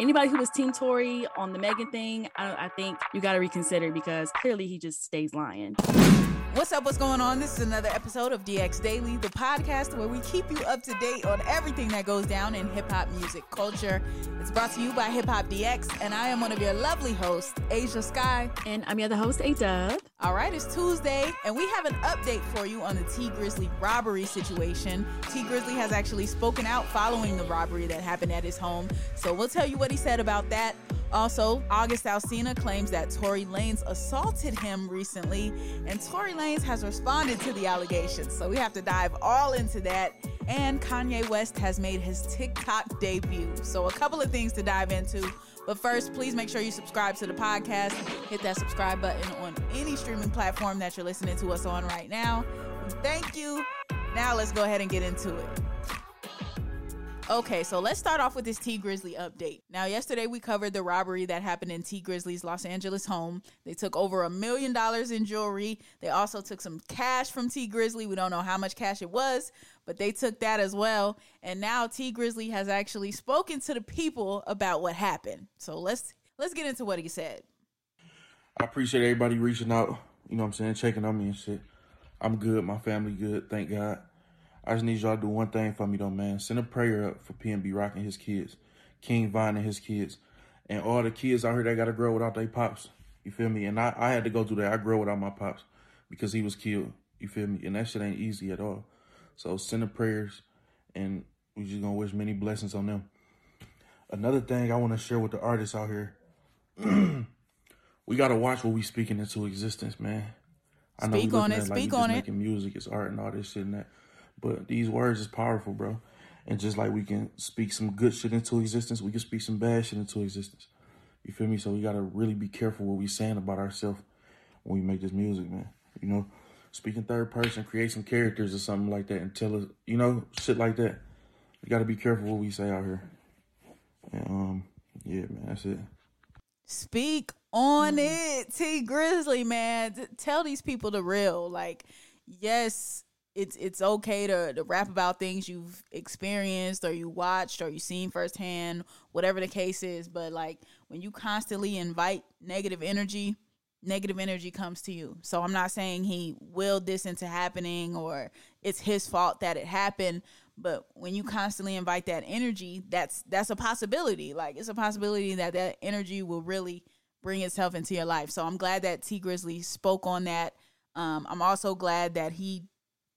Anybody who was Team Tory on the Megan thing, I, I think you got to reconsider because clearly he just stays lying. What's up? What's going on? This is another episode of DX Daily, the podcast where we keep you up to date on everything that goes down in hip hop music culture. It's brought to you by Hip Hop DX, and I am one of your lovely hosts, Ashia Skye. And I'm your other host, Ayeeedubb. All right, it's Tuesday, and we have an update for you on the Tee Grizzley robbery situation. Tee Grizzley has actually spoken out following the robbery that happened at his home, so we'll tell you what he said about that. Also, August Alsina claims that Tory Lanez assaulted him recently, and Tory Lanez has responded to the allegations. So we have to dive all into that. And Kanye West has made his TikTok debut. So a couple of things to dive into. But first, please make sure you subscribe to the podcast. Hit that subscribe button on any streaming platform that you're listening to us on right now. Thank you. Now let's go ahead and get into it. Okay, so let's start off with this Tee Grizzley update. Now, yesterday we covered the robbery that happened in Tee Grizzley's Los Angeles home. They took over a million dollars in jewelry. They also took some cash from Tee Grizzley. We don't know how much cash it was, but they took that as well. And now Tee Grizzley has actually spoken to the people about what happened. So let's let's get into what he said. I appreciate everybody reaching out, you know what I'm saying, checking on me and shit. I'm good, my family good, thank God. I just need y'all to do one thing for me though, man. Send a prayer up for PNB Rock and his kids, King Von and his kids, and all the kids out here that gotta grow without their pops. You feel me? And I, I had to go through that. I grew without my pops because he was killed. You feel me? And that shit ain't easy at all. So send the prayers, and we just gonna wish many blessings on them. Another thing I want to share with the artists out here, we gotta watch what we speaking into existence, man. I know speak on it. Like speak on it. Making music, it's art and all this shit and that. But these words is powerful, bro. And just like we can speak some good shit into existence, we can speak some bad shit into existence. You feel me? So we gotta really be careful what we saying about ourselves when we make this music, man. You know, speaking third person, create some characters or something like that, and tell us, you know, shit like that. We gotta be careful what we say out here. And, um, yeah, man, that's it. Speak on mm. it, Tee Grizzley, man. Tell these people the real. Like, yes, it's it's okay to, to rap about things you've experienced or you watched or you seen firsthand, whatever the case is. But like when you constantly invite negative energy, negative energy comes to you. So I'm not saying he willed this into happening or it's his fault that it happened. But when you constantly invite that energy, that's that's a possibility. Like it's a possibility that that energy will really bring itself into your life. So I'm glad that Tee Grizzley spoke on that. Um, I'm also glad that he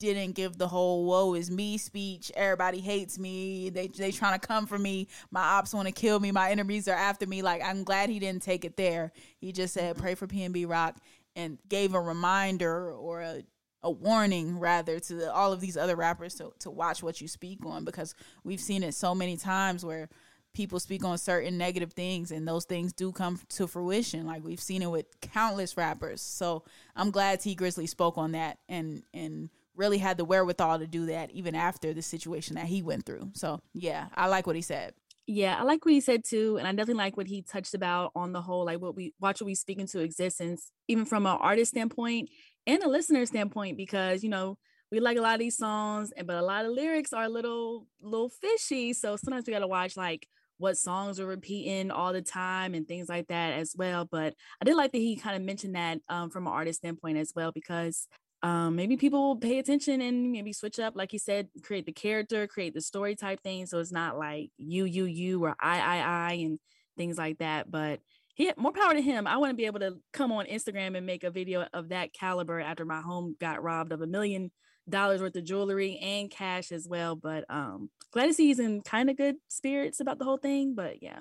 didn't give the whole "woe is me" speech. Everybody hates me. They they trying to come for me. My ops want to kill me. My enemies are after me. Like I'm glad he didn't take it there. He just said pray for PNB Rock and gave a reminder or a a warning rather to all of these other rappers to to watch what you speak on because we've seen it so many times where people speak on certain negative things and those things do come to fruition like we've seen it with countless rappers so i'm glad Tee Grizzley spoke on that and and really had the wherewithal to do that even after the situation that he went through. So yeah, I like what he said. Yeah, I like what he said too, and I definitely like what he touched about on the whole, like what we watch what we speak into existence, even from an artist standpoint and a listener standpoint, because you know we like a lot of these songs, and but a lot of lyrics are a little little fishy. So sometimes we gotta watch like what songs are repeating all the time and things like that as well. But I did like that he kind of mentioned that um, from an artist standpoint as well, because um, maybe people will pay attention and maybe switch up, like you said, create the character, create the story type thing. So it's not like you, you, you, or I, I, I, and things like that. But he more power to him. I wouldn't be able to come on Instagram and make a video of that caliber after my home got robbed of a million dollars worth of jewelry and cash as well. But um, glad to see he's in kind of good spirits about the whole thing. But yeah.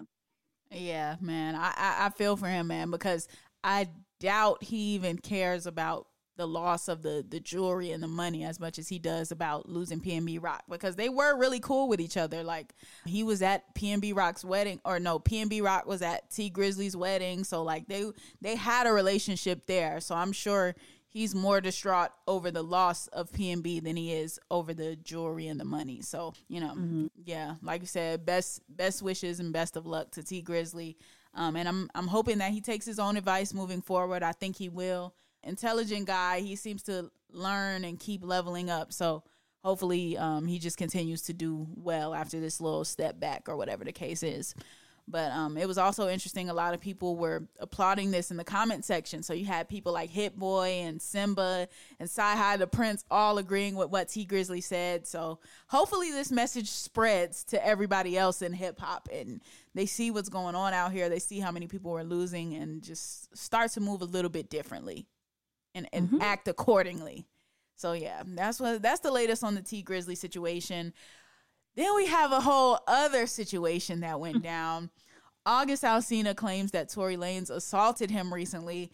Yeah, man. I, I, I feel for him, man, because I doubt he even cares about the loss of the the jewelry and the money as much as he does about losing PNB Rock because they were really cool with each other. Like he was at PNB Rock's wedding, or no, PNB Rock was at Tee Grizzley's wedding, so like they they had a relationship there. So I'm sure he's more distraught over the loss of PNB than he is over the jewelry and the money. So you know, mm-hmm. yeah, like you said, best best wishes and best of luck to Tee Grizzley. Um, and I'm I'm hoping that he takes his own advice moving forward. I think he will intelligent guy. He seems to learn and keep leveling up. So hopefully um, he just continues to do well after this little step back or whatever the case is. But um, it was also interesting. A lot of people were applauding this in the comment section. So you had people like Hit Boy and Symba and CyHi the Prince all agreeing with what Tee Grizzley said. So hopefully this message spreads to everybody else in hip hop and they see what's going on out here. They see how many people are losing and just start to move a little bit differently and, and mm-hmm. act accordingly. So yeah, that's what that's the latest on the Tee Grizzley situation. Then we have a whole other situation that went down. August Alsina claims that Tory Lanez assaulted him recently.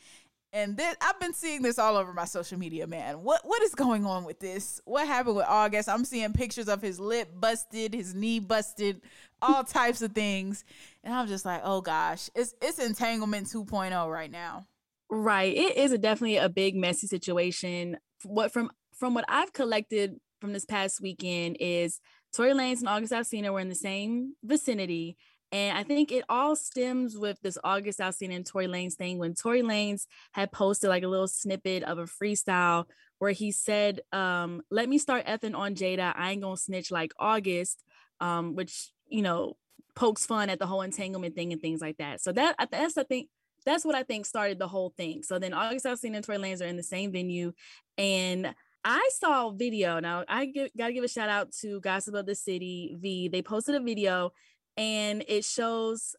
And then I've been seeing this all over my social media, man. What what is going on with this? What happened with August? I'm seeing pictures of his lip busted, his knee busted, all types of things. And I'm just like, oh gosh, it's it's entanglement 2.0 right now. Right. It is a definitely a big messy situation. What from from what I've collected from this past weekend is Tory Lanez and August Alsina were in the same vicinity. And I think it all stems with this August Alsina and Tory Lanez thing when Tory Lanez had posted like a little snippet of a freestyle where he said, um, let me start effing on Jada. I ain't gonna snitch like August, um, which, you know, pokes fun at the whole entanglement thing and things like that. So that that's the thing that's what I think started the whole thing. So then August Alsina and Tory Lanez are in the same venue. And I saw a video. Now I gotta give a shout out to Gossip of the City V. They posted a video and it shows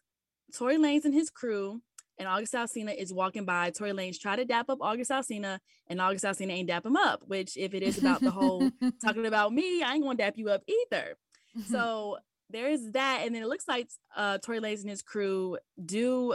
Tory Lanez and his crew and August Alsina is walking by. Tory Lanez try to dap up August Alsina, and August Alsina ain't dap him up. Which, if it is about the whole talking about me, I ain't gonna dap you up either. so there's that, and then it looks like uh, Tory Lanez and his crew do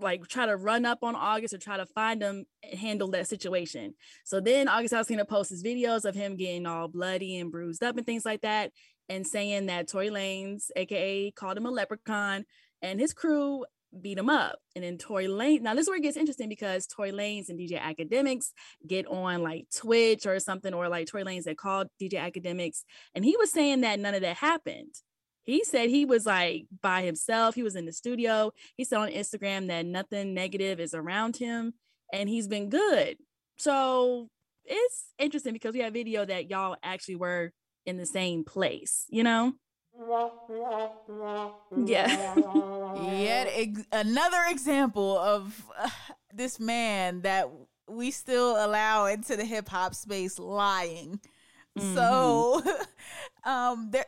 like try to run up on August or try to find him and handle that situation. So then August Alsina posts his videos of him getting all bloody and bruised up and things like that, and saying that Tory Lanez, aka called him a leprechaun, and his crew beat him up. And then Tory Lane. Now this is where it gets interesting because Tory Lanez and DJ Akademiks get on like Twitch or something, or like Tory Lanez that called DJ Akademiks, and he was saying that none of that happened he said he was like by himself. He was in the studio. He said on Instagram that nothing negative is around him and he's been good. So it's interesting because we have video that y'all actually were in the same place, you know? Yeah. Yet ex- another example of uh, this man that we still allow into the hip hop space lying. Mm-hmm. So um there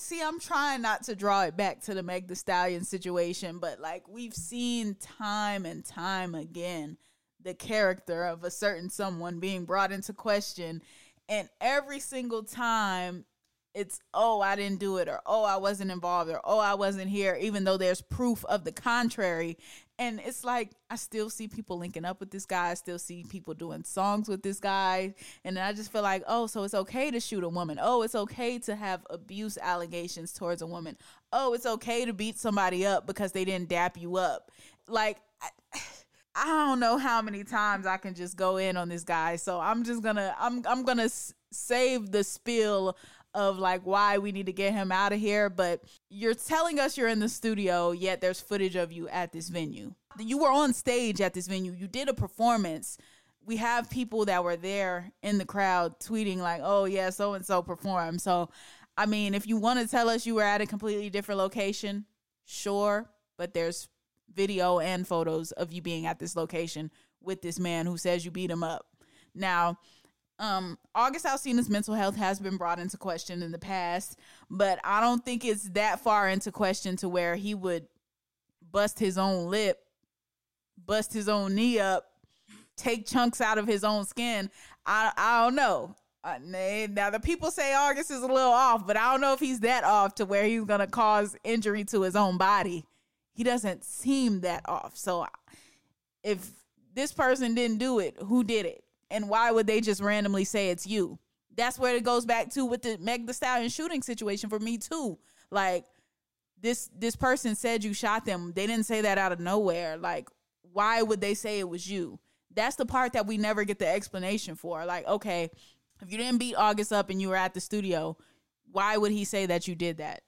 see, I'm trying not to draw it back to the Meg Thee Stallion situation, but like we've seen time and time again the character of a certain someone being brought into question. And every single time it's oh i didn't do it or oh i wasn't involved or oh i wasn't here even though there's proof of the contrary. And it's like i still see people linking up with this guy. I still see people doing songs with this guy. And i just feel like oh so it's okay to shoot a woman. Oh it's okay to have abuse allegations towards a woman. Oh it's okay to beat somebody up because they didn't dap you up. Like I, I don't know how many times I can just go in on this guy. So I'm just gonna I'm I'm gonna s- save the spill of like why we need to get him out of here, but you're telling us you're in the studio, yet there's footage of you at this venue. You were on stage at this venue. You did a performance. We have people that were there in the crowd tweeting like, "Oh yeah, so and so performed." So, I mean, if you want to tell us you were at a completely different location, sure, but there's video and photos of you being at this location with this man who says you beat him up. Now, um, August Alsina's mental health has been brought into question in the past, but I don't think it's that far into question to where he would bust his own lip, bust his own knee up, take chunks out of his own skin. I I don't know. Uh, now the people say August is a little off, but I don't know if he's that off to where he's gonna cause injury to his own body. He doesn't seem that off. So if this person didn't do it, who did it? And why would they just randomly say it's you? That's where it goes back to with the Meg Thee Stallion shooting situation for me too. Like this this person said you shot them. They didn't say that out of nowhere. Like why would they say it was you? That's the part that we never get the explanation for. Like okay, if you didn't beat August up and you were at the studio, why would he say that you did that?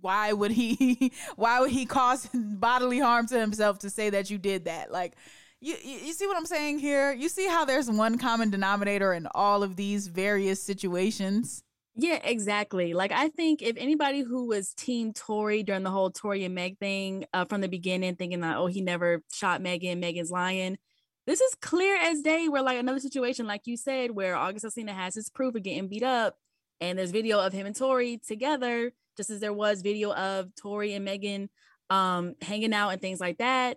Why would he why would he cause bodily harm to himself to say that you did that? Like you, you see what I'm saying here? You see how there's one common denominator in all of these various situations? Yeah, exactly. Like I think if anybody who was Team Tory during the whole Tory and Meg thing uh, from the beginning, thinking that oh he never shot Megan, Megan's lying. This is clear as day. Where like another situation, like you said, where August Alsina has his proof of getting beat up, and there's video of him and Tory together, just as there was video of Tory and Megan um hanging out and things like that.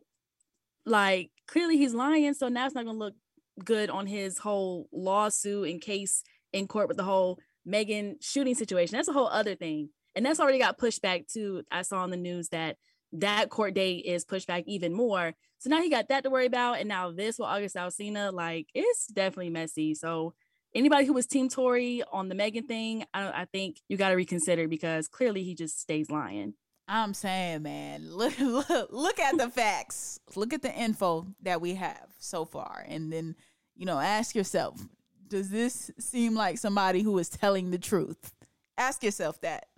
Like clearly he's lying, so now it's not gonna look good on his whole lawsuit in case in court with the whole Megan shooting situation. That's a whole other thing. And that's already got pushed back too. I saw on the news that that court date is pushed back even more. So now he got that to worry about. And now this with August Alsina, like it's definitely messy. So anybody who was Team Tory on the Megan thing, I, I think you got to reconsider because clearly he just stays lying. I'm saying, man, look, look, look at the facts. Look at the info that we have so far. And then, you know, ask yourself, does this seem like somebody who is telling the truth? Ask yourself that.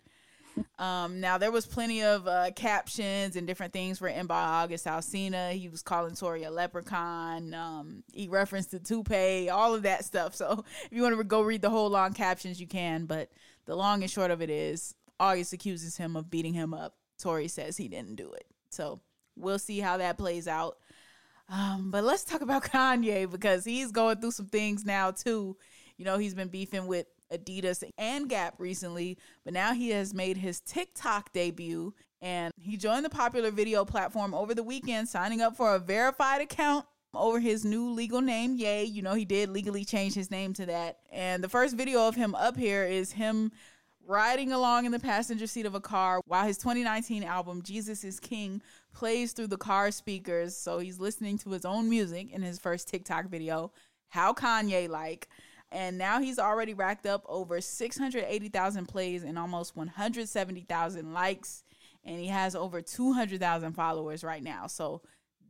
Um, now there was plenty of uh, captions and different things written by August Alsina. He was calling Tory a leprechaun. Um, he referenced the toupee, all of that stuff. So if you want to go read the whole long captions, you can. But the long and short of it is, August accuses him of beating him up. Tory says he didn't do it. So we'll see how that plays out. Um, but let's talk about Kanye because he's going through some things now too. You know, he's been beefing with Adidas and Gap recently, but now he has made his TikTok debut and he joined the popular video platform over the weekend, signing up for a verified account over his new legal name, Ye, You know, he did legally change his name to that. And the first video of him up here is him riding along in the passenger seat of a car while his 2019 album Jesus is King plays through the car speakers. So he's listening to his own music in his first TikTok video. How Kanye like. And now he's already racked up over 680,000 plays and almost 170,000 likes. And he has over 200,000 followers right now. So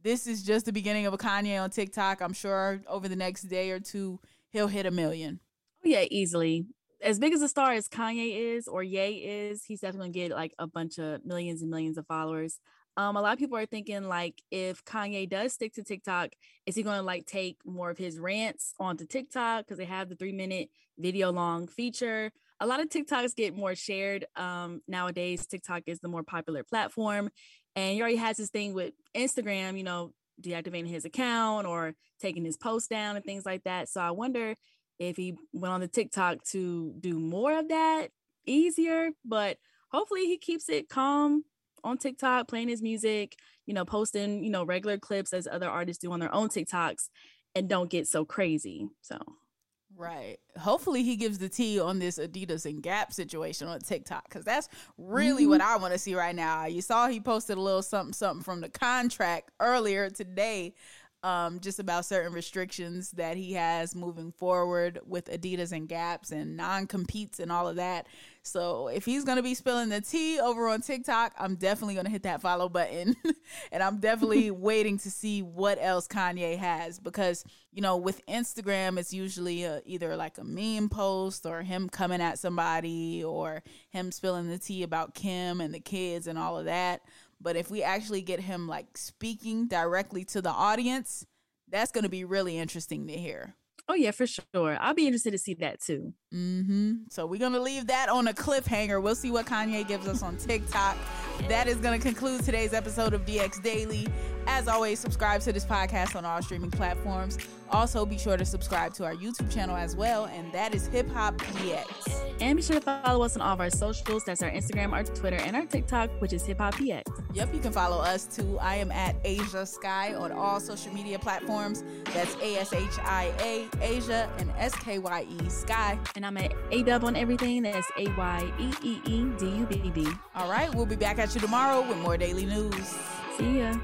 this is just the beginning of a Kanye on TikTok. I'm sure over the next day or two, he'll hit a million. Oh, yeah, easily as big as a star as Kanye is or Ye is, he's definitely gonna get like a bunch of millions and millions of followers. Um, a lot of people are thinking like if Kanye does stick to TikTok, is he gonna like take more of his rants onto TikTok because they have the three minute video long feature? A lot of TikToks get more shared um, nowadays. TikTok is the more popular platform, and he already has this thing with Instagram, you know, deactivating his account or taking his post down and things like that. So I wonder if he went on the TikTok to do more of that easier, but hopefully he keeps it calm on TikTok, playing his music, you know, posting, you know, regular clips as other artists do on their own TikToks and don't get so crazy. So Right. Hopefully he gives the tea on this Adidas and Gap situation on TikTok because that's really mm-hmm. what I want to see right now. You saw he posted a little something something from the contract earlier today um, just about certain restrictions that he has moving forward with Adidas and Gaps and non competes and all of that. So if he's gonna be spilling the tea over on TikTok, I'm definitely gonna hit that follow button, and I'm definitely waiting to see what else Kanye has because you know with Instagram it's usually a, either like a meme post or him coming at somebody or him spilling the tea about Kim and the kids and all of that. But if we actually get him like speaking directly to the audience, that's going to be really interesting to hear. Oh yeah, for sure. I'll be interested to see that too. Mm-hmm. So we're gonna leave that on a cliffhanger. We'll see what Kanye gives us on TikTok. That is gonna conclude today's episode of DX Daily. As always, subscribe to this podcast on all streaming platforms. Also, be sure to subscribe to our YouTube channel as well, and that is Hip Hop DX. And be sure to follow us on all of our socials. That's our Instagram, our Twitter, and our TikTok, which is Hip Hop DX. Yep, you can follow us too. I am at Ashia Skye on all social media platforms. That's A S H I A, Ashia and S K Y E Skye. And I'm at Ayeeedubb on everything. That's A Y E E E D U B B. All right, we'll be back at you tomorrow with more daily news. See ya.